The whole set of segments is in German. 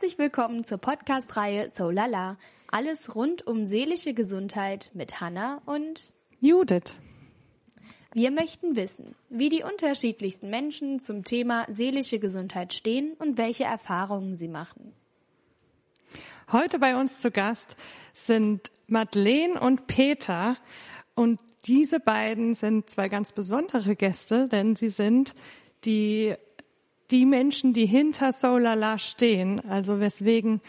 Herzlich willkommen zur Podcast-Reihe So Lala. Alles rund um seelische Gesundheit mit Hanna und Judith. Wir möchten wissen, wie die unterschiedlichsten Menschen zum Thema seelische Gesundheit stehen und welche Erfahrungen sie machen. Heute bei uns zu Gast sind Madeleine und Peter. Und diese beiden sind zwei ganz besondere Gäste, denn sie sind die, die Menschen, die hinter Solala stehen. Also weswegen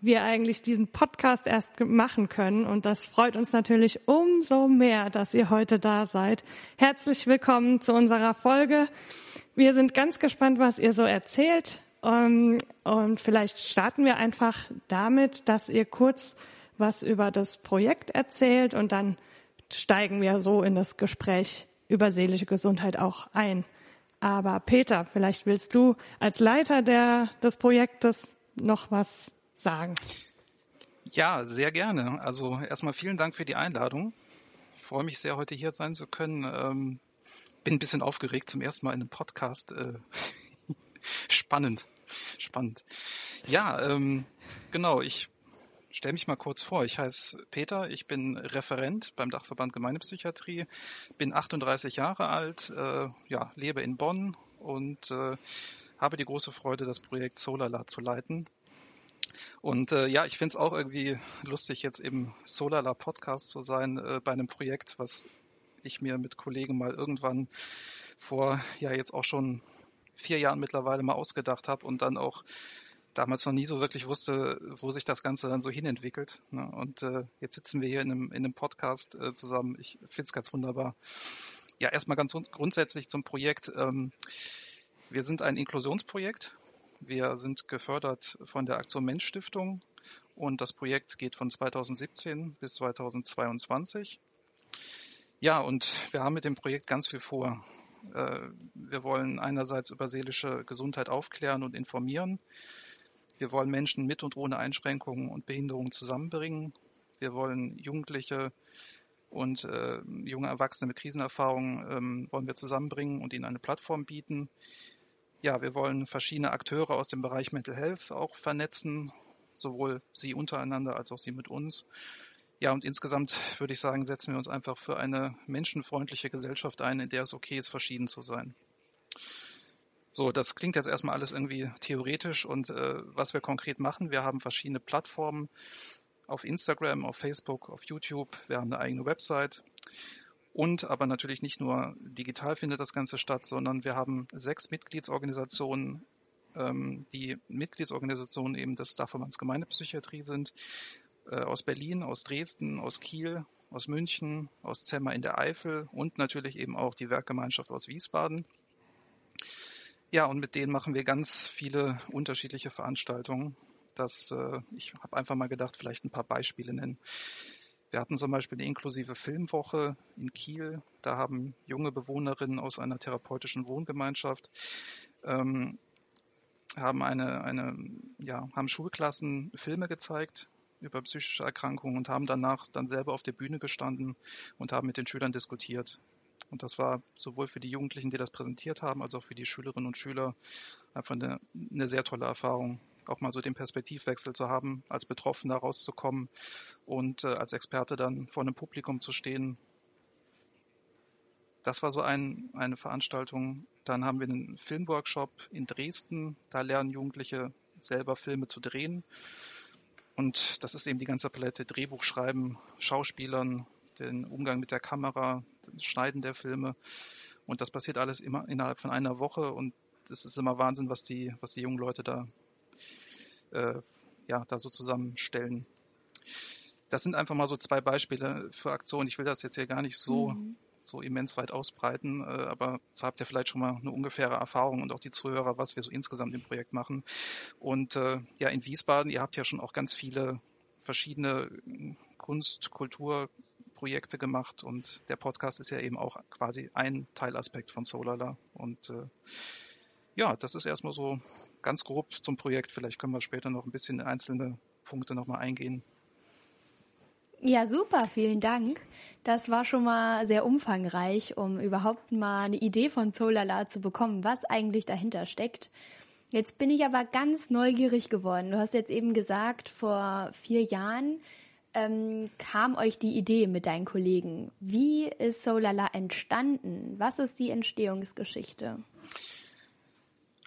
wir eigentlich diesen Podcast erst machen können. Und das freut uns natürlich umso mehr, dass ihr heute da seid. Herzlich willkommen zu unserer Folge. Wir sind ganz gespannt, was ihr so erzählt. Ähm, und vielleicht starten wir einfach damit, dass ihr kurz was über das Projekt erzählt und dann steigen wir so in das Gespräch über seelische Gesundheit auch ein. Aber Peter, vielleicht willst du als Leiter der, des Projektes noch was sagen. Ja, sehr gerne. Also erstmal vielen Dank für die Einladung. Ich freue mich sehr, heute hier sein zu können. Ähm, bin ein bisschen aufgeregt zum ersten Mal in einem Podcast. Äh, spannend, spannend. Ja, ähm, genau. Ich stelle mich mal kurz vor. Ich heiße Peter. Ich bin Referent beim Dachverband Gemeindepsychiatrie. Bin 38 Jahre alt. Äh, ja, lebe in Bonn und äh, habe die große Freude, das Projekt Solala zu leiten. Und äh, ja, ich finde es auch irgendwie lustig, jetzt im Solala Podcast zu sein äh, bei einem Projekt, was ich mir mit Kollegen mal irgendwann vor ja jetzt auch schon vier Jahren mittlerweile mal ausgedacht habe und dann auch damals noch nie so wirklich wusste, wo sich das Ganze dann so hinentwickelt. Ne? Und äh, jetzt sitzen wir hier in einem, in einem Podcast äh, zusammen. Ich finde es ganz wunderbar. Ja, erstmal ganz grundsätzlich zum Projekt. Ähm, wir sind ein Inklusionsprojekt. Wir sind gefördert von der Aktion Mensch Stiftung und das Projekt geht von 2017 bis 2022. Ja, und wir haben mit dem Projekt ganz viel vor. Äh, wir wollen einerseits über seelische Gesundheit aufklären und informieren. Wir wollen Menschen mit und ohne Einschränkungen und Behinderungen zusammenbringen. Wir wollen Jugendliche und äh, junge Erwachsene mit Krisenerfahrungen ähm, wollen wir zusammenbringen und ihnen eine Plattform bieten. Ja, wir wollen verschiedene Akteure aus dem Bereich Mental Health auch vernetzen, sowohl sie untereinander als auch sie mit uns. Ja, und insgesamt würde ich sagen, setzen wir uns einfach für eine menschenfreundliche Gesellschaft ein, in der es okay ist, verschieden zu sein. So, das klingt jetzt erstmal alles irgendwie theoretisch und äh, was wir konkret machen, wir haben verschiedene Plattformen auf Instagram, auf Facebook, auf YouTube, wir haben eine eigene Website und aber natürlich nicht nur digital findet das Ganze statt, sondern wir haben sechs Mitgliedsorganisationen, ähm, die Mitgliedsorganisationen eben des Dachverbands Gemeindepsychiatrie sind, äh, aus Berlin, aus Dresden, aus Kiel, aus München, aus Zemmer in der Eifel und natürlich eben auch die Werkgemeinschaft aus Wiesbaden. Ja, und mit denen machen wir ganz viele unterschiedliche Veranstaltungen. Das, äh, ich habe einfach mal gedacht, vielleicht ein paar Beispiele nennen. Wir hatten zum Beispiel eine inklusive Filmwoche in Kiel. Da haben junge Bewohnerinnen aus einer therapeutischen Wohngemeinschaft ähm, haben eine, eine, ja, haben Schulklassen Filme gezeigt über psychische Erkrankungen und haben danach dann selber auf der Bühne gestanden und haben mit den Schülern diskutiert. Und das war sowohl für die Jugendlichen, die das präsentiert haben, als auch für die Schülerinnen und Schüler einfach eine, eine sehr tolle Erfahrung, auch mal so den Perspektivwechsel zu haben, als Betroffener rauszukommen und äh, als Experte dann vor einem Publikum zu stehen. Das war so ein, eine Veranstaltung. Dann haben wir einen Filmworkshop in Dresden. Da lernen Jugendliche selber Filme zu drehen. Und das ist eben die ganze Palette Drehbuch schreiben, Schauspielern, den Umgang mit der Kamera, das Schneiden der Filme. Und das passiert alles immer innerhalb von einer Woche und es ist immer Wahnsinn, was die, was die jungen Leute da, äh, ja, da so zusammenstellen. Das sind einfach mal so zwei Beispiele für Aktionen. Ich will das jetzt hier gar nicht so, mhm. so immens weit ausbreiten, äh, aber so habt ihr vielleicht schon mal eine ungefähre Erfahrung und auch die Zuhörer, was wir so insgesamt im Projekt machen. Und äh, ja, in Wiesbaden, ihr habt ja schon auch ganz viele verschiedene Kunst, Kultur, Projekte gemacht und der Podcast ist ja eben auch quasi ein Teilaspekt von Solala. Und äh, ja, das ist erstmal so ganz grob zum Projekt. Vielleicht können wir später noch ein bisschen in einzelne Punkte nochmal eingehen. Ja, super, vielen Dank. Das war schon mal sehr umfangreich, um überhaupt mal eine Idee von Solala zu bekommen, was eigentlich dahinter steckt. Jetzt bin ich aber ganz neugierig geworden. Du hast jetzt eben gesagt, vor vier Jahren ähm, kam euch die Idee mit deinen Kollegen. Wie ist Solala entstanden? Was ist die Entstehungsgeschichte?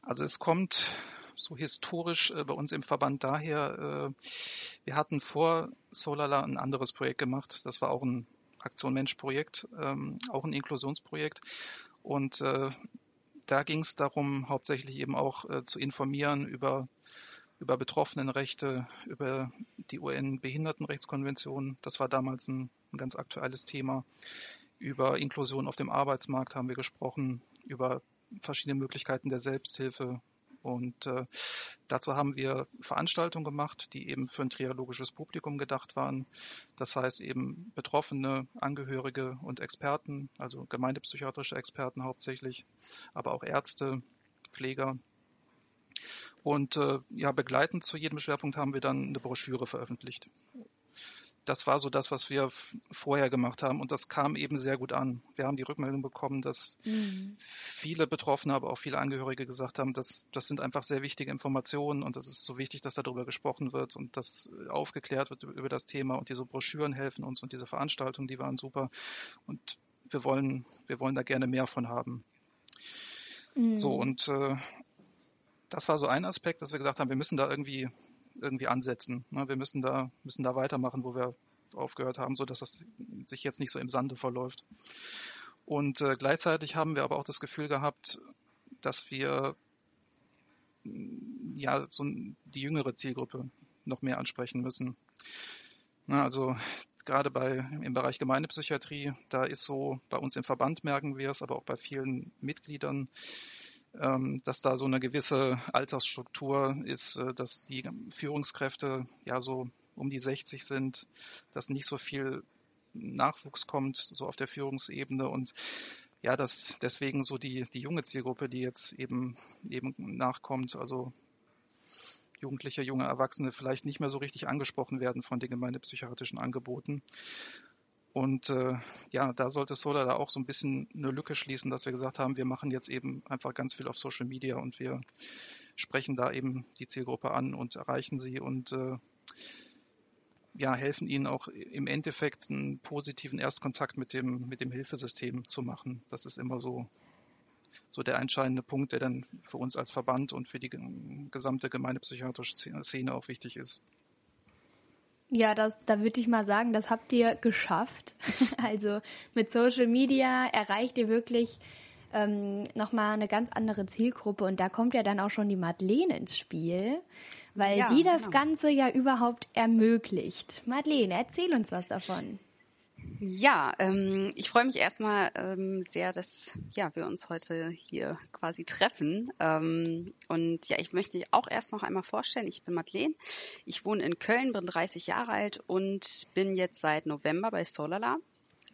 Also es kommt so historisch äh, bei uns im Verband daher, äh, wir hatten vor Solala ein anderes Projekt gemacht. Das war auch ein Aktion Mensch Projekt, ähm, auch ein Inklusionsprojekt. Und äh, da ging es darum, hauptsächlich eben auch äh, zu informieren über über Betroffenenrechte, über die UN-Behindertenrechtskonvention. Das war damals ein, ein ganz aktuelles Thema. Über Inklusion auf dem Arbeitsmarkt haben wir gesprochen, über verschiedene Möglichkeiten der Selbsthilfe. Und äh, dazu haben wir Veranstaltungen gemacht, die eben für ein trialogisches Publikum gedacht waren. Das heißt eben Betroffene, Angehörige und Experten, also gemeindepsychiatrische Experten hauptsächlich, aber auch Ärzte, Pfleger, und äh, ja, begleitend zu jedem Schwerpunkt haben wir dann eine Broschüre veröffentlicht. Das war so das, was wir vorher gemacht haben und das kam eben sehr gut an. Wir haben die Rückmeldung bekommen, dass mhm. viele Betroffene, aber auch viele Angehörige gesagt haben, dass das sind einfach sehr wichtige Informationen und es ist so wichtig, dass darüber gesprochen wird und dass aufgeklärt wird über das Thema und diese Broschüren helfen uns und diese Veranstaltungen, die waren super und wir wollen, wir wollen da gerne mehr von haben. Mhm. So und äh, das war so ein Aspekt, dass wir gesagt haben, wir müssen da irgendwie, irgendwie ansetzen. Ne? Wir müssen da, müssen da weitermachen, wo wir aufgehört haben, so dass das sich jetzt nicht so im Sande verläuft. Und äh, gleichzeitig haben wir aber auch das Gefühl gehabt, dass wir ja so die jüngere Zielgruppe noch mehr ansprechen müssen. Na, also gerade bei im Bereich Gemeindepsychiatrie, da ist so bei uns im Verband merken wir es, aber auch bei vielen Mitgliedern dass da so eine gewisse Altersstruktur ist, äh, dass die Führungskräfte ja so um die 60 sind, dass nicht so viel Nachwuchs kommt, so auf der Führungsebene und ja, dass deswegen so die, die junge Zielgruppe, die jetzt eben, eben nachkommt, also Jugendliche, junge Erwachsene vielleicht nicht mehr so richtig angesprochen werden von den gemeindepsychiatrischen Angeboten. Und äh, ja, da sollte Solar da auch so ein bisschen eine Lücke schließen, dass wir gesagt haben, wir machen jetzt eben einfach ganz viel auf Social Media und wir sprechen da eben die Zielgruppe an und erreichen sie und äh, ja, helfen ihnen auch im Endeffekt einen positiven Erstkontakt mit dem, mit dem Hilfesystem zu machen. Das ist immer so, so der entscheidende Punkt, der dann für uns als Verband und für die gesamte gemeindepsychiatrische Szene auch wichtig ist. Ja, das, da würde ich mal sagen, das habt ihr geschafft. also mit Social Media erreicht ihr wirklich ähm, nochmal eine ganz andere Zielgruppe und da kommt ja dann auch schon die Madeleine ins Spiel, weil ja, die das genau. Ganze ja überhaupt ermöglicht. Madeleine, erzähl uns was davon. Ja, ähm, ich freue mich erstmal ähm, sehr, dass ja, wir uns heute hier quasi treffen. Ähm, und ja, ich möchte auch erst noch einmal vorstellen, ich bin Madeleine. Ich wohne in Köln, bin 30 Jahre alt und bin jetzt seit November bei Solala.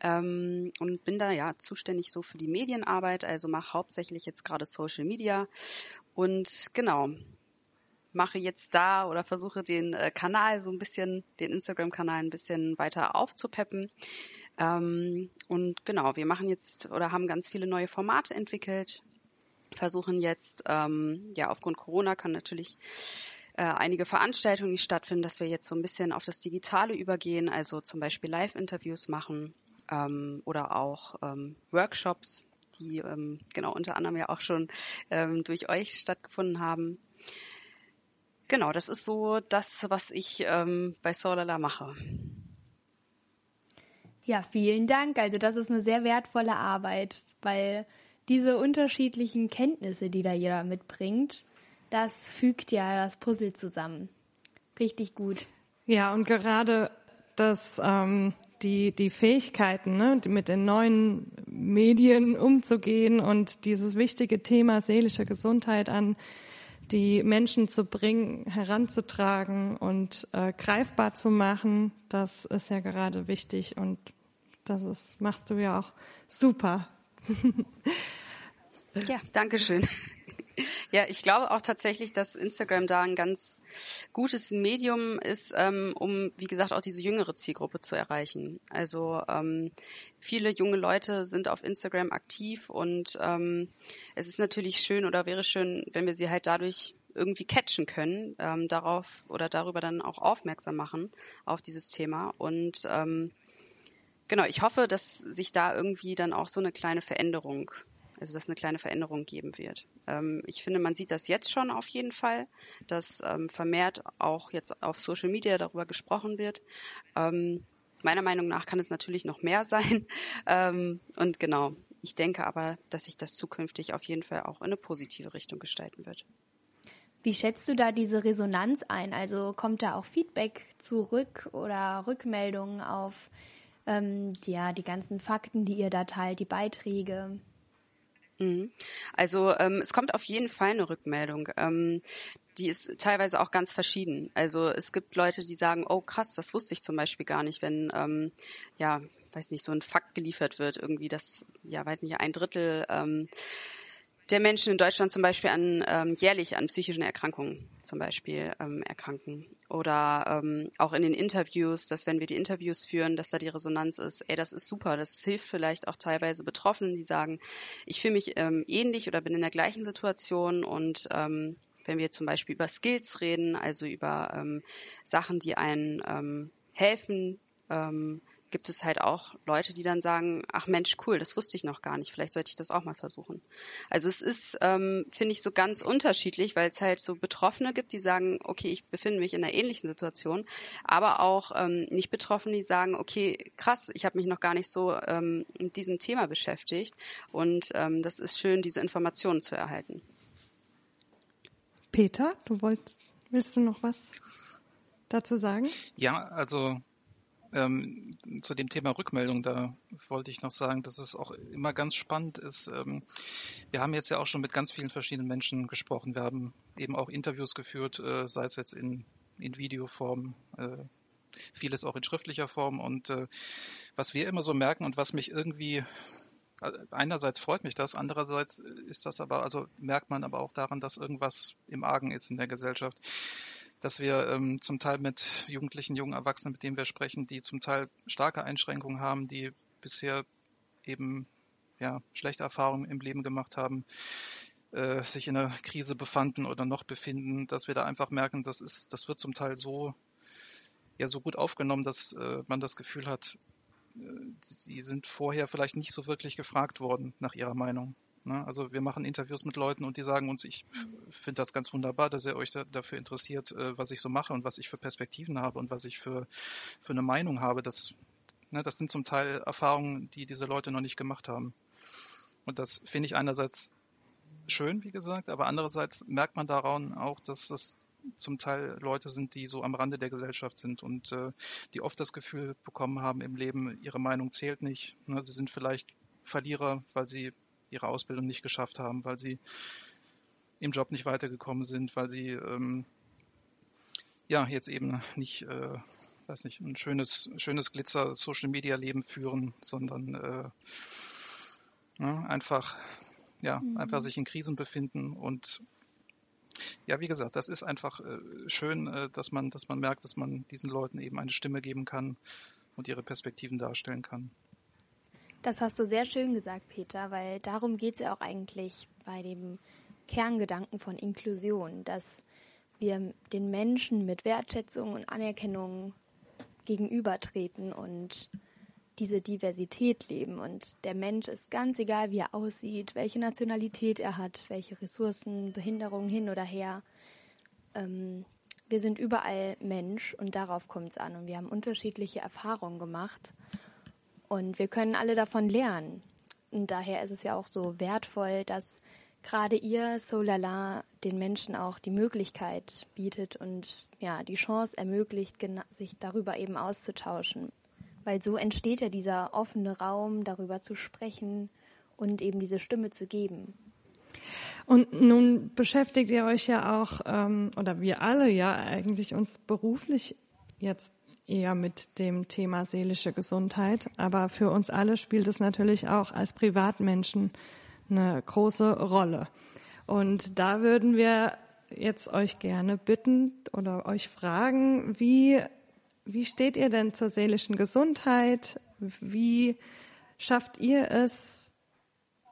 Ähm, und bin da ja zuständig so für die Medienarbeit, also mache hauptsächlich jetzt gerade Social Media. Und genau, mache jetzt da oder versuche den äh, Kanal so ein bisschen, den Instagram-Kanal ein bisschen weiter aufzupeppen. Ähm, und genau, wir machen jetzt oder haben ganz viele neue Formate entwickelt, versuchen jetzt, ähm, ja, aufgrund Corona kann natürlich äh, einige Veranstaltungen nicht stattfinden, dass wir jetzt so ein bisschen auf das Digitale übergehen, also zum Beispiel Live-Interviews machen ähm, oder auch Workshops, die ähm, genau unter anderem ja auch schon ähm, durch euch stattgefunden haben. Genau, das ist so das, was ich ähm, bei Solala mache. Ja, vielen Dank. Also das ist eine sehr wertvolle Arbeit, weil diese unterschiedlichen Kenntnisse, die da jeder mitbringt, das fügt ja das Puzzle zusammen. Richtig gut. Ja, und gerade das, ähm, die, die Fähigkeiten, ne, mit den neuen Medien umzugehen und dieses wichtige Thema seelische Gesundheit an die Menschen zu bringen, heranzutragen und äh, greifbar zu machen, das ist ja gerade wichtig und das ist, machst du ja auch super. ja, danke schön. Ja, ich glaube auch tatsächlich, dass Instagram da ein ganz gutes Medium ist, ähm, um, wie gesagt, auch diese jüngere Zielgruppe zu erreichen. Also ähm, viele junge Leute sind auf Instagram aktiv und ähm, es ist natürlich schön oder wäre schön, wenn wir sie halt dadurch irgendwie catchen können, ähm, darauf oder darüber dann auch aufmerksam machen auf dieses Thema. Und ähm, genau, ich hoffe, dass sich da irgendwie dann auch so eine kleine Veränderung, also dass eine kleine Veränderung geben wird. Ähm, ich finde, man sieht das jetzt schon auf jeden Fall, dass ähm, vermehrt auch jetzt auf Social Media darüber gesprochen wird. Ähm, meiner Meinung nach kann es natürlich noch mehr sein. Ähm, und genau, ich denke aber, dass sich das zukünftig auf jeden Fall auch in eine positive Richtung gestalten wird. Wie schätzt du da diese Resonanz ein? Also kommt da auch Feedback zurück oder Rückmeldungen auf ähm, ja, die ganzen Fakten, die ihr da teilt, die Beiträge? Mhm. Also ähm, es kommt auf jeden Fall eine Rückmeldung. Ähm, die ist teilweise auch ganz verschieden. Also es gibt Leute, die sagen, oh krass, das wusste ich zum Beispiel gar nicht, wenn ähm, ja, weiß nicht, so ein Fakt geliefert wird, irgendwie, dass, ja, weiß nicht, ein Drittel ähm, der Menschen in Deutschland zum Beispiel an ähm, jährlich an psychischen Erkrankungen zum Beispiel ähm, erkranken. Oder ähm, auch in den Interviews, dass wenn wir die Interviews führen, dass da die Resonanz ist, ey, das ist super, das hilft vielleicht auch teilweise Betroffenen, die sagen, ich fühle mich ähm, ähnlich oder bin in der gleichen Situation und ähm, wenn wir zum Beispiel über Skills reden, also über ähm, Sachen, die einen ähm, helfen, ähm, gibt es halt auch Leute, die dann sagen, ach Mensch, cool, das wusste ich noch gar nicht, vielleicht sollte ich das auch mal versuchen. Also es ist, ähm, finde ich, so ganz unterschiedlich, weil es halt so Betroffene gibt, die sagen, okay, ich befinde mich in einer ähnlichen Situation, aber auch ähm, nicht Betroffene, die sagen, okay, krass, ich habe mich noch gar nicht so ähm, mit diesem Thema beschäftigt und ähm, das ist schön, diese Informationen zu erhalten. Peter, du wolltest, willst du noch was dazu sagen? Ja, also ähm, zu dem Thema Rückmeldung, da wollte ich noch sagen, dass es auch immer ganz spannend ist. Ähm, wir haben jetzt ja auch schon mit ganz vielen verschiedenen Menschen gesprochen. Wir haben eben auch Interviews geführt, äh, sei es jetzt in, in Videoform, äh, vieles auch in schriftlicher Form. Und äh, was wir immer so merken und was mich irgendwie äh, einerseits freut mich das, andererseits ist das aber, also merkt man aber auch daran, dass irgendwas im Argen ist in der Gesellschaft dass wir ähm, zum Teil mit Jugendlichen, jungen Erwachsenen, mit denen wir sprechen, die zum Teil starke Einschränkungen haben, die bisher eben ja, schlechte Erfahrungen im Leben gemacht haben, äh, sich in einer Krise befanden oder noch befinden, dass wir da einfach merken, das ist, das wird zum Teil so ja so gut aufgenommen, dass äh, man das Gefühl hat, äh, die sind vorher vielleicht nicht so wirklich gefragt worden nach ihrer Meinung. Ne? Also wir machen Interviews mit Leuten und die sagen uns, ich finde das ganz wunderbar, dass ihr euch da, dafür interessiert, äh, was ich so mache und was ich für Perspektiven habe und was ich für, für eine Meinung habe. Das, ne, das sind zum Teil Erfahrungen, die diese Leute noch nicht gemacht haben. Und das finde ich einerseits schön, wie gesagt, aber andererseits merkt man daran auch, dass das zum Teil Leute sind, die so am Rande der Gesellschaft sind und äh, die oft das Gefühl bekommen haben im Leben, ihre Meinung zählt nicht. Ne, sie sind vielleicht Verlierer, weil sie ihre Ausbildung nicht geschafft haben, weil sie im Job nicht weitergekommen sind, weil sie ähm, ja jetzt eben nicht, äh, weiß nicht, ein schönes, schönes Glitzer Social Media Leben führen, sondern äh, ne, einfach, ja, mhm. einfach sich in Krisen befinden und ja, wie gesagt, das ist einfach äh, schön, äh, dass man, dass man merkt, dass man diesen Leuten eben eine Stimme geben kann und ihre Perspektiven darstellen kann. Das hast du sehr schön gesagt, Peter, weil darum geht es ja auch eigentlich bei dem Kerngedanken von Inklusion, dass wir den Menschen mit Wertschätzung und Anerkennung gegenübertreten und diese Diversität leben. Und der Mensch ist ganz egal, wie er aussieht, welche Nationalität er hat, welche Ressourcen, Behinderungen hin oder her. Ähm, wir sind überall Mensch und darauf kommt es an. Und wir haben unterschiedliche Erfahrungen gemacht. Und wir können alle davon lernen. Und daher ist es ja auch so wertvoll, dass gerade ihr Solala den Menschen auch die Möglichkeit bietet und ja, die Chance ermöglicht, sich darüber eben auszutauschen. Weil so entsteht ja dieser offene Raum, darüber zu sprechen und eben diese Stimme zu geben. Und nun beschäftigt ihr euch ja auch, ähm, oder wir alle ja eigentlich uns beruflich jetzt eher mit dem Thema seelische Gesundheit. Aber für uns alle spielt es natürlich auch als Privatmenschen eine große Rolle. Und da würden wir jetzt euch gerne bitten oder euch fragen, wie, wie steht ihr denn zur seelischen Gesundheit? Wie schafft ihr es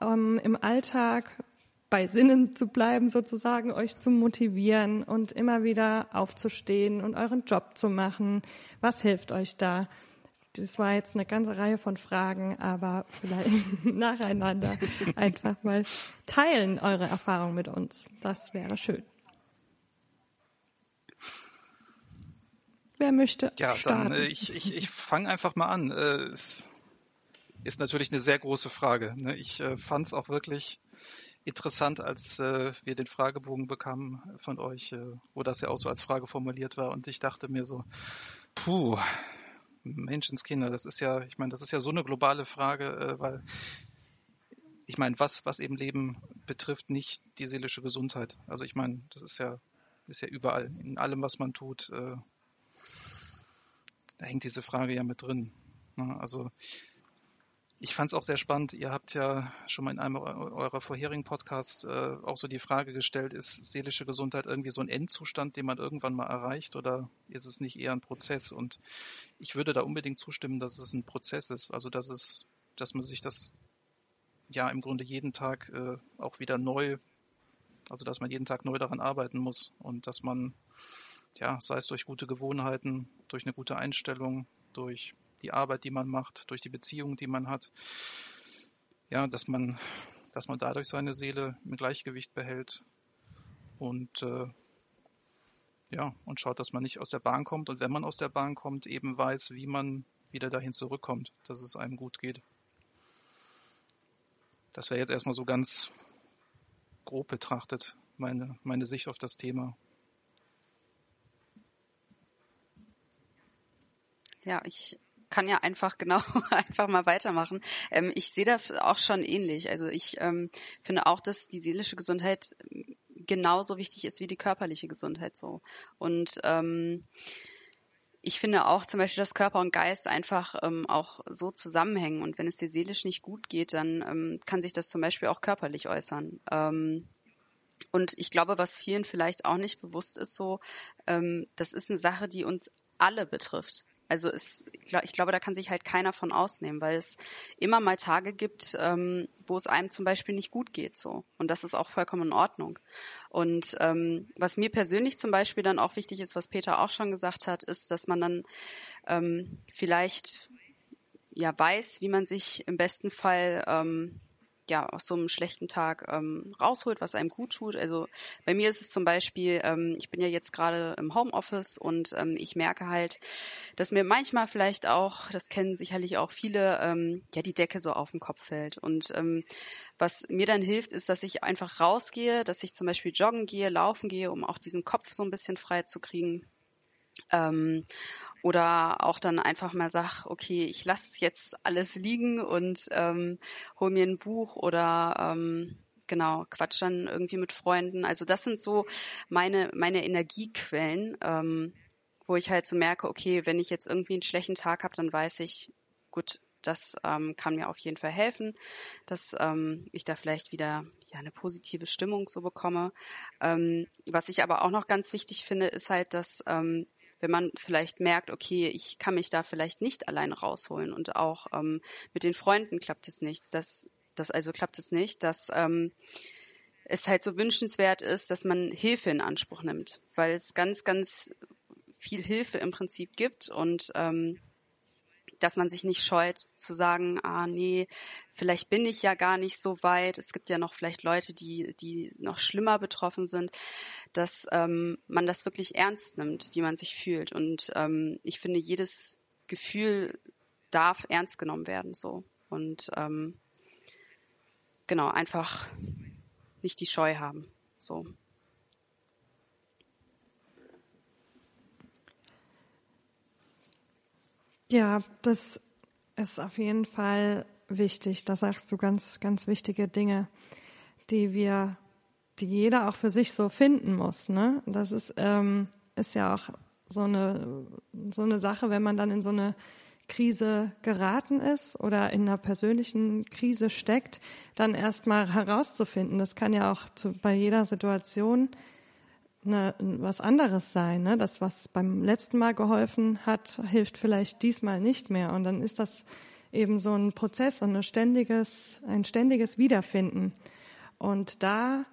ähm, im Alltag bei Sinnen zu bleiben, sozusagen, euch zu motivieren und immer wieder aufzustehen und euren Job zu machen. Was hilft euch da? Das war jetzt eine ganze Reihe von Fragen, aber vielleicht nacheinander einfach mal teilen eure Erfahrung mit uns. Das wäre schön. Wer möchte? Ja, starten? dann äh, ich, ich, ich fange einfach mal an. Äh, es ist natürlich eine sehr große Frage. Ne? Ich äh, fand es auch wirklich interessant, als äh, wir den Fragebogen bekamen von euch, äh, wo das ja auch so als Frage formuliert war. Und ich dachte mir so, puh, Menschenskinder, das ist ja, ich meine, das ist ja so eine globale Frage, äh, weil ich meine, was, was eben Leben betrifft, nicht die seelische Gesundheit. Also ich meine, das ist ja, ist ja überall, in allem, was man tut, äh, da hängt diese Frage ja mit drin. Ne? Also ich fand es auch sehr spannend. Ihr habt ja schon mal in einem eurer vorherigen Podcasts äh, auch so die Frage gestellt, ist seelische Gesundheit irgendwie so ein Endzustand, den man irgendwann mal erreicht oder ist es nicht eher ein Prozess? Und ich würde da unbedingt zustimmen, dass es ein Prozess ist. Also dass es, dass man sich das ja im Grunde jeden Tag äh, auch wieder neu, also dass man jeden Tag neu daran arbeiten muss und dass man ja, sei es durch gute Gewohnheiten, durch eine gute Einstellung, durch die Arbeit, die man macht, durch die Beziehung, die man hat. Ja, dass man, dass man dadurch seine Seele im Gleichgewicht behält und äh, ja, und schaut, dass man nicht aus der Bahn kommt und wenn man aus der Bahn kommt, eben weiß, wie man wieder dahin zurückkommt, dass es einem gut geht. Das wäre jetzt erstmal so ganz grob betrachtet meine, meine Sicht auf das Thema. Ja, ich kann ja einfach genau einfach mal weitermachen. Ähm, ich sehe das auch schon ähnlich. Also ich ähm, finde auch, dass die seelische Gesundheit genauso wichtig ist wie die körperliche Gesundheit so. Und ähm, ich finde auch zum Beispiel, dass Körper und Geist einfach ähm, auch so zusammenhängen. Und wenn es dir seelisch nicht gut geht, dann ähm, kann sich das zum Beispiel auch körperlich äußern. Ähm, und ich glaube, was vielen vielleicht auch nicht bewusst ist, so, ähm, das ist eine Sache, die uns alle betrifft. Also es, ich glaube, da kann sich halt keiner von ausnehmen, weil es immer mal Tage gibt, ähm, wo es einem zum Beispiel nicht gut geht, so. Und das ist auch vollkommen in Ordnung. Und ähm, was mir persönlich zum Beispiel dann auch wichtig ist, was Peter auch schon gesagt hat, ist, dass man dann ähm, vielleicht ja weiß, wie man sich im besten Fall ähm, ja aus so einem schlechten Tag ähm, rausholt, was einem gut tut. Also bei mir ist es zum Beispiel, ähm, ich bin ja jetzt gerade im Homeoffice und ähm, ich merke halt, dass mir manchmal vielleicht auch, das kennen sicherlich auch viele, ähm, ja die Decke so auf den Kopf fällt. Und ähm, was mir dann hilft, ist, dass ich einfach rausgehe, dass ich zum Beispiel joggen gehe, laufen gehe, um auch diesen Kopf so ein bisschen frei zu kriegen. Ähm, oder auch dann einfach mal sag, okay, ich lasse jetzt alles liegen und ähm, hol mir ein Buch oder ähm, genau, quatsch dann irgendwie mit Freunden. Also das sind so meine, meine Energiequellen, ähm, wo ich halt so merke, okay, wenn ich jetzt irgendwie einen schlechten Tag habe, dann weiß ich, gut, das ähm, kann mir auf jeden Fall helfen, dass ähm, ich da vielleicht wieder ja eine positive Stimmung so bekomme. Ähm, was ich aber auch noch ganz wichtig finde, ist halt, dass ähm, wenn man vielleicht merkt, okay, ich kann mich da vielleicht nicht allein rausholen und auch ähm, mit den Freunden klappt es nicht, dass das also klappt es nicht, dass ähm, es halt so wünschenswert ist, dass man Hilfe in Anspruch nimmt, weil es ganz, ganz viel Hilfe im Prinzip gibt und ähm, dass man sich nicht scheut zu sagen, ah nee, vielleicht bin ich ja gar nicht so weit. Es gibt ja noch vielleicht Leute, die, die noch schlimmer betroffen sind, dass ähm, man das wirklich ernst nimmt, wie man sich fühlt. Und ähm, ich finde, jedes Gefühl darf ernst genommen werden so. Und ähm, genau, einfach nicht die Scheu haben. So. Ja, das ist auf jeden Fall wichtig. Da sagst du ganz, ganz wichtige Dinge, die wir, die jeder auch für sich so finden muss. Ne? Das ist, ähm, ist ja auch so eine, so eine Sache, wenn man dann in so eine Krise geraten ist oder in einer persönlichen Krise steckt, dann erstmal herauszufinden. Das kann ja auch zu, bei jeder Situation eine, was anderes sein. Ne? Das, was beim letzten Mal geholfen hat, hilft vielleicht diesmal nicht mehr. Und dann ist das eben so ein Prozess und ein ständiges, ein ständiges Wiederfinden. Und da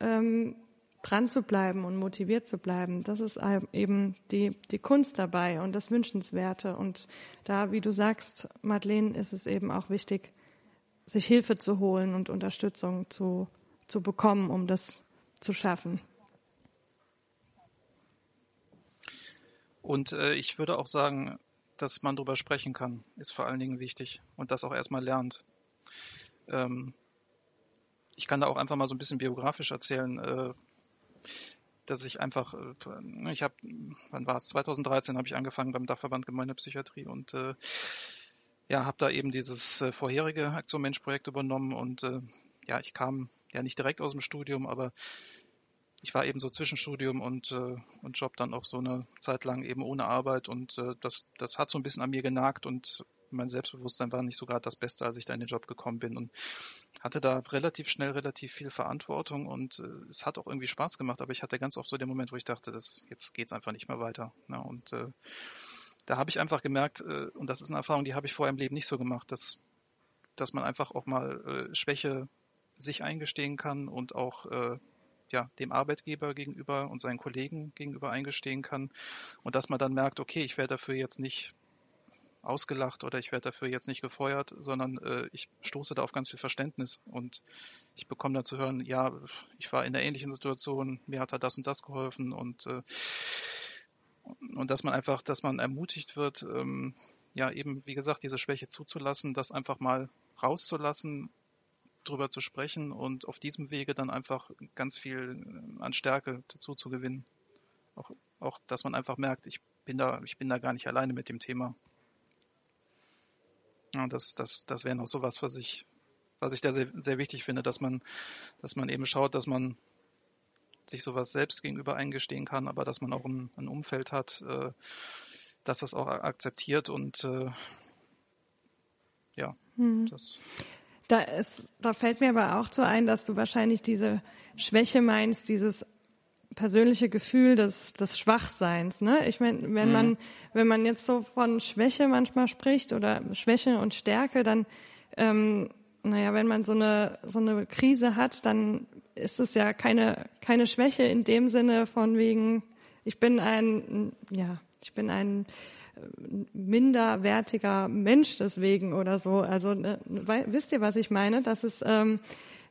ähm, dran zu bleiben und motiviert zu bleiben, das ist eben die, die Kunst dabei und das Wünschenswerte. Und da, wie du sagst, Madeleine, ist es eben auch wichtig, sich Hilfe zu holen und Unterstützung zu, zu bekommen, um das zu schaffen. Und äh, ich würde auch sagen, dass man darüber sprechen kann, ist vor allen Dingen wichtig und das auch erstmal lernt. Ähm, ich kann da auch einfach mal so ein bisschen biografisch erzählen, äh, dass ich einfach, äh, ich habe, wann war es? 2013 habe ich angefangen beim Dachverband Gemeinde Psychiatrie und äh, ja, habe da eben dieses vorherige Aktion Mensch Projekt übernommen und ja, ich kam ja nicht direkt aus dem Studium, aber ich war eben so Zwischenstudium und, äh, und Job dann auch so eine Zeit lang eben ohne Arbeit und äh, das, das hat so ein bisschen an mir genagt und mein Selbstbewusstsein war nicht so gerade das Beste, als ich da in den Job gekommen bin und hatte da relativ schnell relativ viel Verantwortung und äh, es hat auch irgendwie Spaß gemacht, aber ich hatte ganz oft so den Moment, wo ich dachte, das, jetzt geht's einfach nicht mehr weiter. Ne? Und äh, da habe ich einfach gemerkt, äh, und das ist eine Erfahrung, die habe ich vorher im Leben nicht so gemacht, dass, dass man einfach auch mal äh, Schwäche sich eingestehen kann und auch äh, ja, dem Arbeitgeber gegenüber und seinen Kollegen gegenüber eingestehen kann und dass man dann merkt, okay, ich werde dafür jetzt nicht ausgelacht oder ich werde dafür jetzt nicht gefeuert, sondern äh, ich stoße da auf ganz viel Verständnis und ich bekomme dann zu hören, ja, ich war in der ähnlichen Situation, mir hat da das und das geholfen und äh, und dass man einfach, dass man ermutigt wird, ähm, ja eben wie gesagt diese Schwäche zuzulassen, das einfach mal rauszulassen drüber zu sprechen und auf diesem Wege dann einfach ganz viel an Stärke dazu zu gewinnen. Auch, auch, dass man einfach merkt, ich bin da, ich bin da gar nicht alleine mit dem Thema. Ja, das, das, das wäre noch sowas, was ich, was ich da sehr, sehr wichtig finde, dass man, dass man eben schaut, dass man sich sowas selbst gegenüber eingestehen kann, aber dass man auch ein, ein Umfeld hat, äh, dass das auch akzeptiert und äh, ja, hm. das da, ist, da fällt mir aber auch so ein, dass du wahrscheinlich diese Schwäche meinst, dieses persönliche Gefühl des, des Schwachseins. Ne? Ich meine, wenn mhm. man wenn man jetzt so von Schwäche manchmal spricht oder Schwäche und Stärke, dann ähm, naja, wenn man so eine so eine Krise hat, dann ist es ja keine keine Schwäche in dem Sinne von wegen ich bin ein ja ich bin ein minderwertiger Mensch deswegen oder so. Also ne, wisst ihr, was ich meine? Das ist ähm,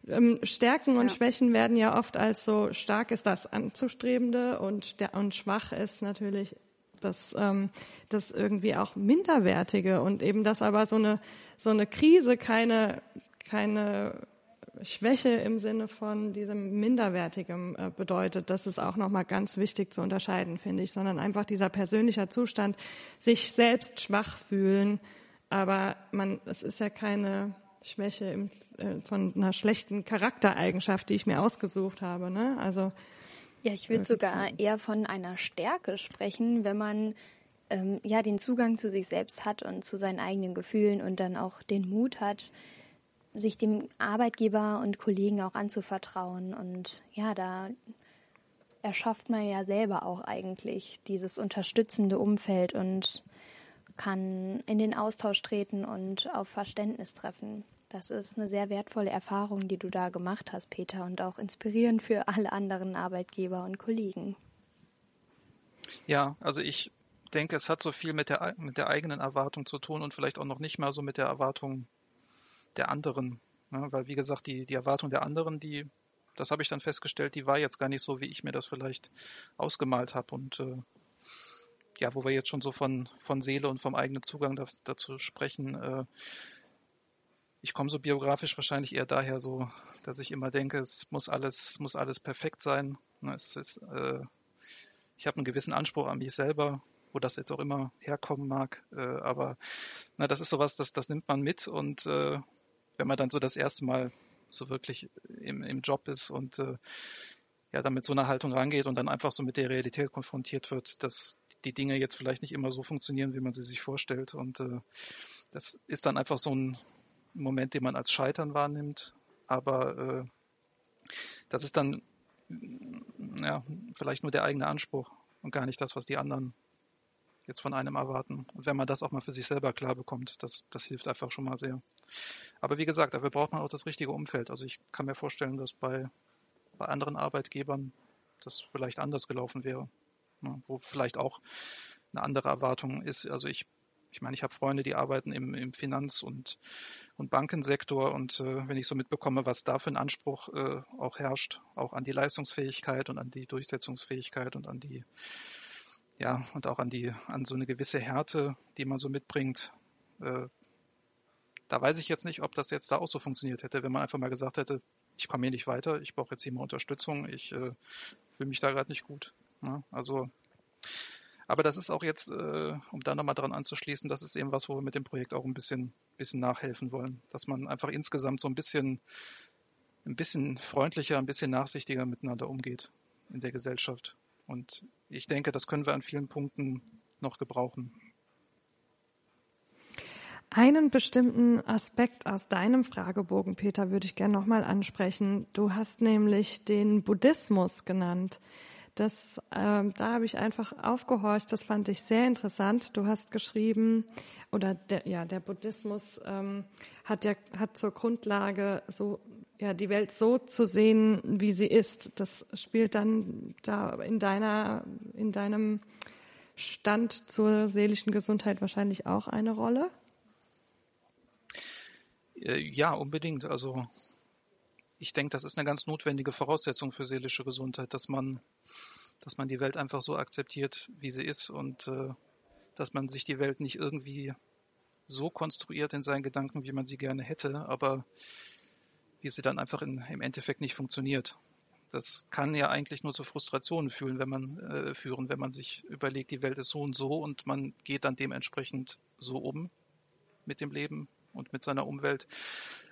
ähm, Stärken und ja. Schwächen werden ja oft als so stark ist das Anzustrebende und und schwach ist natürlich das ähm, das irgendwie auch minderwertige und eben das aber so eine so eine Krise keine keine Schwäche im Sinne von diesem Minderwertigem äh, bedeutet. Das ist auch nochmal ganz wichtig zu unterscheiden, finde ich, sondern einfach dieser persönliche Zustand, sich selbst schwach fühlen. Aber man, es ist ja keine Schwäche im, äh, von einer schlechten Charaktereigenschaft, die ich mir ausgesucht habe. Ne? Also ja, ich würde sogar eher von einer Stärke sprechen, wenn man ähm, ja den Zugang zu sich selbst hat und zu seinen eigenen Gefühlen und dann auch den Mut hat, sich dem Arbeitgeber und Kollegen auch anzuvertrauen. Und ja, da erschafft man ja selber auch eigentlich dieses unterstützende Umfeld und kann in den Austausch treten und auf Verständnis treffen. Das ist eine sehr wertvolle Erfahrung, die du da gemacht hast, Peter, und auch inspirierend für alle anderen Arbeitgeber und Kollegen. Ja, also ich denke, es hat so viel mit der, mit der eigenen Erwartung zu tun und vielleicht auch noch nicht mal so mit der Erwartung der anderen. Ne? Weil, wie gesagt, die, die Erwartung der anderen, die, das habe ich dann festgestellt, die war jetzt gar nicht so, wie ich mir das vielleicht ausgemalt habe. Und äh, ja, wo wir jetzt schon so von, von Seele und vom eigenen Zugang da, dazu sprechen, äh, ich komme so biografisch wahrscheinlich eher daher so, dass ich immer denke, es muss alles, muss alles perfekt sein. Ne? Es ist, äh, ich habe einen gewissen Anspruch an mich selber, wo das jetzt auch immer herkommen mag. Äh, aber na, das ist sowas, das, das nimmt man mit und äh, wenn man dann so das erste Mal so wirklich im, im Job ist und äh, ja, dann mit so einer Haltung rangeht und dann einfach so mit der Realität konfrontiert wird, dass die Dinge jetzt vielleicht nicht immer so funktionieren, wie man sie sich vorstellt. Und äh, das ist dann einfach so ein Moment, den man als Scheitern wahrnimmt. Aber äh, das ist dann ja vielleicht nur der eigene Anspruch und gar nicht das, was die anderen jetzt von einem erwarten. Und wenn man das auch mal für sich selber klar bekommt, das, das hilft einfach schon mal sehr. Aber wie gesagt, dafür braucht man auch das richtige Umfeld. Also ich kann mir vorstellen, dass bei, bei anderen Arbeitgebern das vielleicht anders gelaufen wäre. Ne, wo vielleicht auch eine andere Erwartung ist. Also ich, ich meine, ich habe Freunde, die arbeiten im, im Finanz- und, und Bankensektor und äh, wenn ich so mitbekomme, was da für ein Anspruch äh, auch herrscht, auch an die Leistungsfähigkeit und an die Durchsetzungsfähigkeit und an die ja, und auch an die, an so eine gewisse Härte, die man so mitbringt. Äh, da weiß ich jetzt nicht, ob das jetzt da auch so funktioniert hätte, wenn man einfach mal gesagt hätte, ich komme hier nicht weiter, ich brauche jetzt hier mal Unterstützung, ich äh, fühle mich da gerade nicht gut. Ne? also, aber das ist auch jetzt, äh, um da nochmal dran anzuschließen, das ist eben was, wo wir mit dem Projekt auch ein bisschen, bisschen nachhelfen wollen, dass man einfach insgesamt so ein bisschen, ein bisschen freundlicher, ein bisschen nachsichtiger miteinander umgeht in der Gesellschaft. Und ich denke, das können wir an vielen Punkten noch gebrauchen. Einen bestimmten Aspekt aus deinem Fragebogen, Peter, würde ich gerne nochmal ansprechen. Du hast nämlich den Buddhismus genannt. Das, äh, da habe ich einfach aufgehorcht. Das fand ich sehr interessant. Du hast geschrieben, oder der, ja, der Buddhismus ähm, hat ja hat zur Grundlage so ja die Welt so zu sehen, wie sie ist. Das spielt dann da in deiner in deinem Stand zur seelischen Gesundheit wahrscheinlich auch eine Rolle. Äh, ja, unbedingt. Also ich denke, das ist eine ganz notwendige Voraussetzung für seelische Gesundheit, dass man, dass man die Welt einfach so akzeptiert, wie sie ist und äh, dass man sich die Welt nicht irgendwie so konstruiert in seinen Gedanken, wie man sie gerne hätte, aber wie sie dann einfach in, im Endeffekt nicht funktioniert. Das kann ja eigentlich nur zu Frustrationen führen, wenn man äh, führen, wenn man sich überlegt, die Welt ist so und so und man geht dann dementsprechend so um mit dem Leben und mit seiner Umwelt.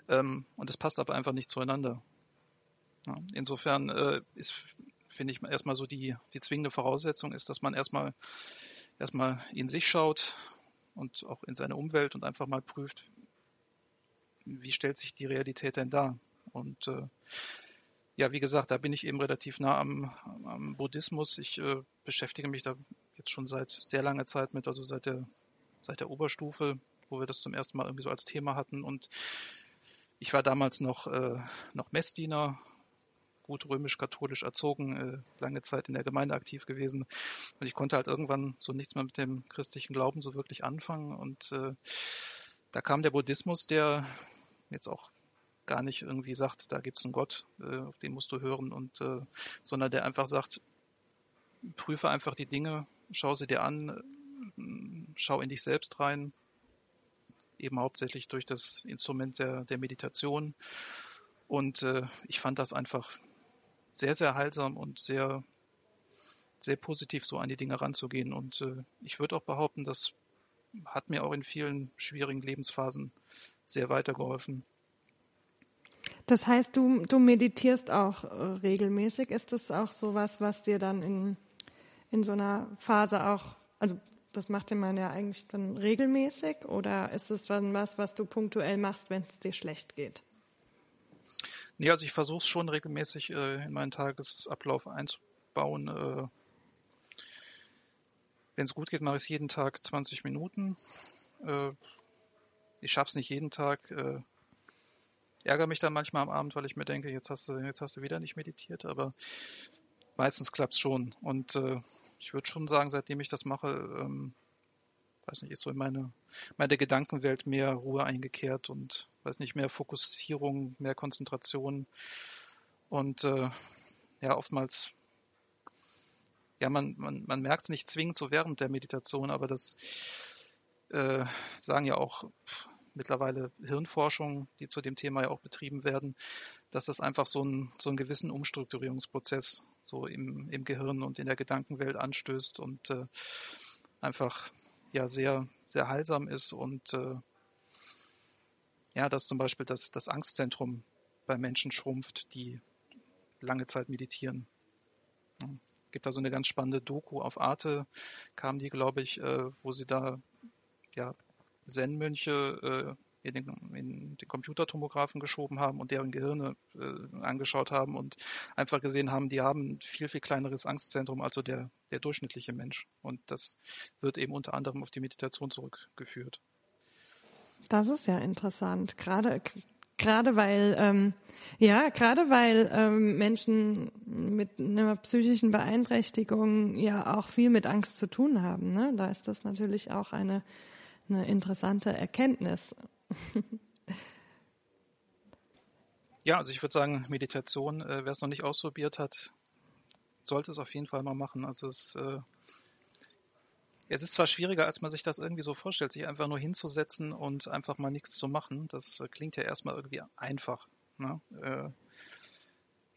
Ähm, und es passt aber einfach nicht zueinander. Ja, insofern äh, ist, finde ich, erstmal so die, die zwingende Voraussetzung ist, dass man erstmal erstmal in sich schaut und auch in seine Umwelt und einfach mal prüft, wie stellt sich die Realität denn dar? Und äh, ja, wie gesagt, da bin ich eben relativ nah am, am Buddhismus. Ich äh, beschäftige mich da jetzt schon seit sehr langer Zeit mit, also seit der, seit der Oberstufe, wo wir das zum ersten Mal irgendwie so als Thema hatten. Und ich war damals noch, äh, noch Messdiener, gut römisch-katholisch erzogen, äh, lange Zeit in der Gemeinde aktiv gewesen. Und ich konnte halt irgendwann so nichts mehr mit dem christlichen Glauben so wirklich anfangen. Und äh, da kam der Buddhismus, der jetzt auch gar nicht irgendwie sagt, da gibt's einen Gott, äh, auf den musst du hören, und äh, sondern der einfach sagt, prüfe einfach die Dinge, schau sie dir an, schau in dich selbst rein, eben hauptsächlich durch das Instrument der, der Meditation. Und äh, ich fand das einfach sehr, sehr heilsam und sehr, sehr positiv so an die Dinge ranzugehen. Und äh, ich würde auch behaupten, das hat mir auch in vielen schwierigen Lebensphasen sehr weitergeholfen. Das heißt, du, du meditierst auch äh, regelmäßig. Ist das auch so was, was dir dann in, in so einer Phase auch, also das macht man ja eigentlich dann regelmäßig oder ist es dann was, was du punktuell machst, wenn es dir schlecht geht? Nee, also ich versuche es schon regelmäßig äh, in meinen Tagesablauf einzubauen. Äh, wenn es gut geht, mache ich es jeden Tag 20 Minuten. Äh, ich schaffe es nicht jeden Tag. Äh, ärgere mich dann manchmal am Abend, weil ich mir denke, jetzt hast du, jetzt hast du wieder nicht meditiert, aber meistens klappt es schon. Und äh, ich würde schon sagen, seitdem ich das mache, ähm, weiß nicht, ist so in meine, meine Gedankenwelt mehr Ruhe eingekehrt und weiß nicht, mehr Fokussierung, mehr Konzentration. Und äh, ja, oftmals, ja, man, man, man merkt es nicht zwingend so während der Meditation, aber das äh, sagen ja auch mittlerweile Hirnforschung, die zu dem Thema ja auch betrieben werden, dass das einfach so, ein, so einen gewissen Umstrukturierungsprozess so im, im Gehirn und in der Gedankenwelt anstößt und äh, einfach ja sehr, sehr heilsam ist und äh, ja, dass zum Beispiel das, das Angstzentrum bei Menschen schrumpft, die lange Zeit meditieren. Ja, gibt da so eine ganz spannende Doku auf Arte, kam die, glaube ich, äh, wo sie da ja Zen-Mönche in den, in den Computertomographen geschoben haben und deren Gehirne äh, angeschaut haben und einfach gesehen haben, die haben ein viel, viel kleineres Angstzentrum als so der, der durchschnittliche Mensch. Und das wird eben unter anderem auf die Meditation zurückgeführt. Das ist ja interessant. Gerade, gerade weil, ähm, ja, gerade weil ähm, Menschen mit einer psychischen Beeinträchtigung ja auch viel mit Angst zu tun haben. Ne? Da ist das natürlich auch eine, eine interessante Erkenntnis. ja, also ich würde sagen, Meditation, äh, wer es noch nicht ausprobiert hat, sollte es auf jeden Fall mal machen. Also es, äh, es ist zwar schwieriger, als man sich das irgendwie so vorstellt, sich einfach nur hinzusetzen und einfach mal nichts zu machen. Das äh, klingt ja erstmal irgendwie einfach. Ne? Äh,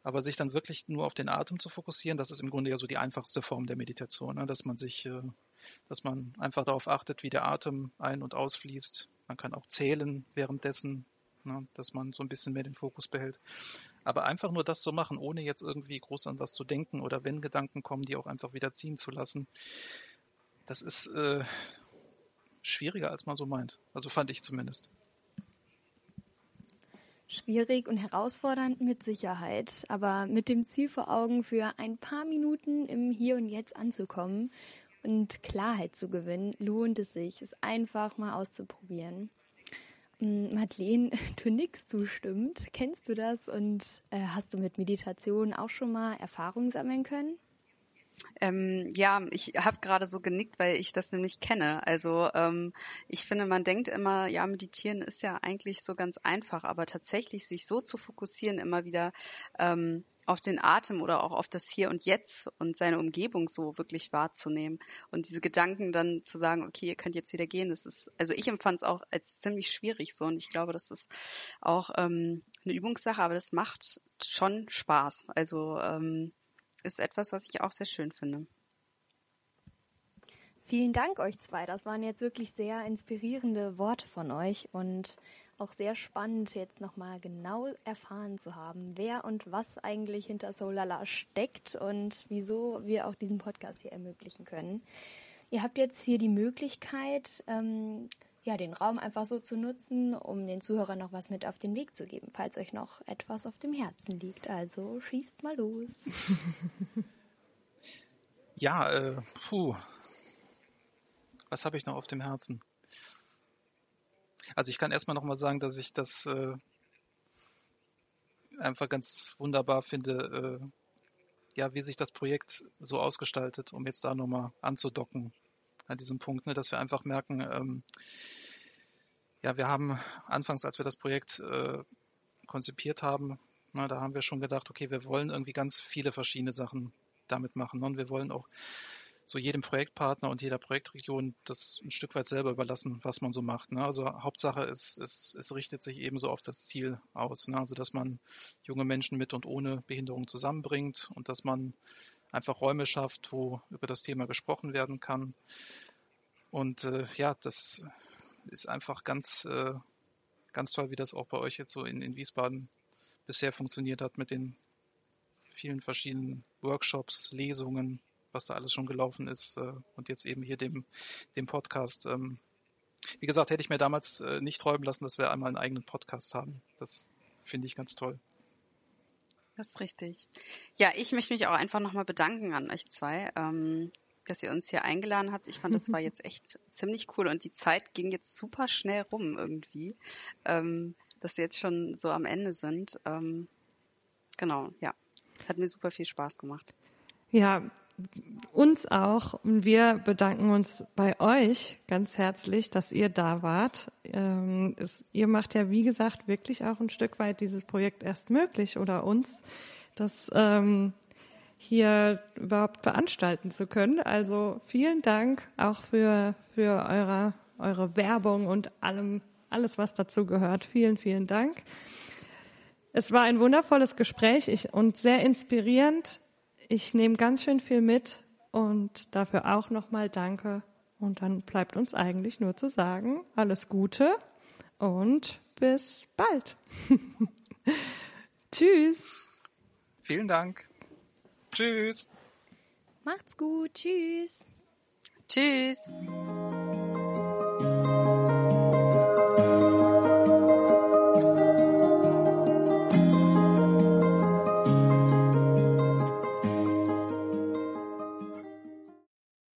aber sich dann wirklich nur auf den Atem zu fokussieren, das ist im Grunde ja so die einfachste Form der Meditation, ne? dass man sich, äh, dass man einfach darauf achtet, wie der Atem ein- und ausfließt. Man kann auch zählen währenddessen, ne? dass man so ein bisschen mehr den Fokus behält. Aber einfach nur das zu machen, ohne jetzt irgendwie groß an was zu denken oder wenn Gedanken kommen, die auch einfach wieder ziehen zu lassen, das ist äh, schwieriger, als man so meint. Also fand ich zumindest. Schwierig und herausfordernd mit Sicherheit, aber mit dem Ziel vor Augen, für ein paar Minuten im Hier und Jetzt anzukommen und Klarheit zu gewinnen, lohnt es sich, es einfach mal auszuprobieren. Hm, Madeleine, du nix zustimmt. Kennst du das und äh, hast du mit Meditation auch schon mal Erfahrungen sammeln können? Ähm, ja, ich habe gerade so genickt, weil ich das nämlich kenne. Also ähm, ich finde, man denkt immer, ja, meditieren ist ja eigentlich so ganz einfach, aber tatsächlich sich so zu fokussieren, immer wieder ähm, auf den Atem oder auch auf das Hier und Jetzt und seine Umgebung so wirklich wahrzunehmen und diese Gedanken dann zu sagen, okay, ihr könnt jetzt wieder gehen, das ist, also ich empfand es auch als ziemlich schwierig so und ich glaube, das ist auch ähm, eine Übungssache, aber das macht schon Spaß. Also ähm, ist etwas, was ich auch sehr schön finde. Vielen Dank euch zwei. Das waren jetzt wirklich sehr inspirierende Worte von euch und auch sehr spannend, jetzt nochmal genau erfahren zu haben, wer und was eigentlich hinter Solala steckt und wieso wir auch diesen Podcast hier ermöglichen können. Ihr habt jetzt hier die Möglichkeit, ähm, ja, den Raum einfach so zu nutzen, um den Zuhörern noch was mit auf den Weg zu geben, falls euch noch etwas auf dem Herzen liegt. Also schießt mal los. ja, äh, puh. Was habe ich noch auf dem Herzen? Also ich kann erstmal nochmal sagen, dass ich das äh, einfach ganz wunderbar finde, äh, ja, wie sich das Projekt so ausgestaltet, um jetzt da nochmal anzudocken an diesem Punkt, ne, dass wir einfach merken, ähm, ja, wir haben anfangs, als wir das Projekt äh, konzipiert haben, na, da haben wir schon gedacht, okay, wir wollen irgendwie ganz viele verschiedene Sachen damit machen. Und wir wollen auch so jedem Projektpartner und jeder Projektregion das ein Stück weit selber überlassen, was man so macht. Ne? Also Hauptsache ist, es, es richtet sich ebenso auf das Ziel aus. Ne? Also dass man junge Menschen mit und ohne Behinderung zusammenbringt und dass man einfach Räume schafft, wo über das Thema gesprochen werden kann. Und äh, ja, das ist einfach ganz, äh, ganz toll, wie das auch bei euch jetzt so in, in Wiesbaden bisher funktioniert hat mit den vielen verschiedenen Workshops, Lesungen, was da alles schon gelaufen ist äh, und jetzt eben hier dem, dem Podcast. Ähm, wie gesagt, hätte ich mir damals äh, nicht träumen lassen, dass wir einmal einen eigenen Podcast haben. Das finde ich ganz toll. Das ist richtig. Ja, ich möchte mich auch einfach nochmal bedanken an euch zwei. Ähm, dass ihr uns hier eingeladen habt. Ich fand, das war jetzt echt ziemlich cool und die Zeit ging jetzt super schnell rum irgendwie, ähm, dass wir jetzt schon so am Ende sind. Ähm, genau, ja. Hat mir super viel Spaß gemacht. Ja, uns auch. Und wir bedanken uns bei euch ganz herzlich, dass ihr da wart. Ähm, es, ihr macht ja, wie gesagt, wirklich auch ein Stück weit dieses Projekt erst möglich oder uns. Das ähm, hier überhaupt veranstalten zu können. Also vielen Dank auch für, für eure, eure Werbung und allem, alles, was dazu gehört. Vielen, vielen Dank. Es war ein wundervolles Gespräch ich, und sehr inspirierend. Ich nehme ganz schön viel mit und dafür auch nochmal Danke. Und dann bleibt uns eigentlich nur zu sagen, alles Gute und bis bald. Tschüss. Vielen Dank. Tschüss. Macht's gut. Tschüss. Tschüss.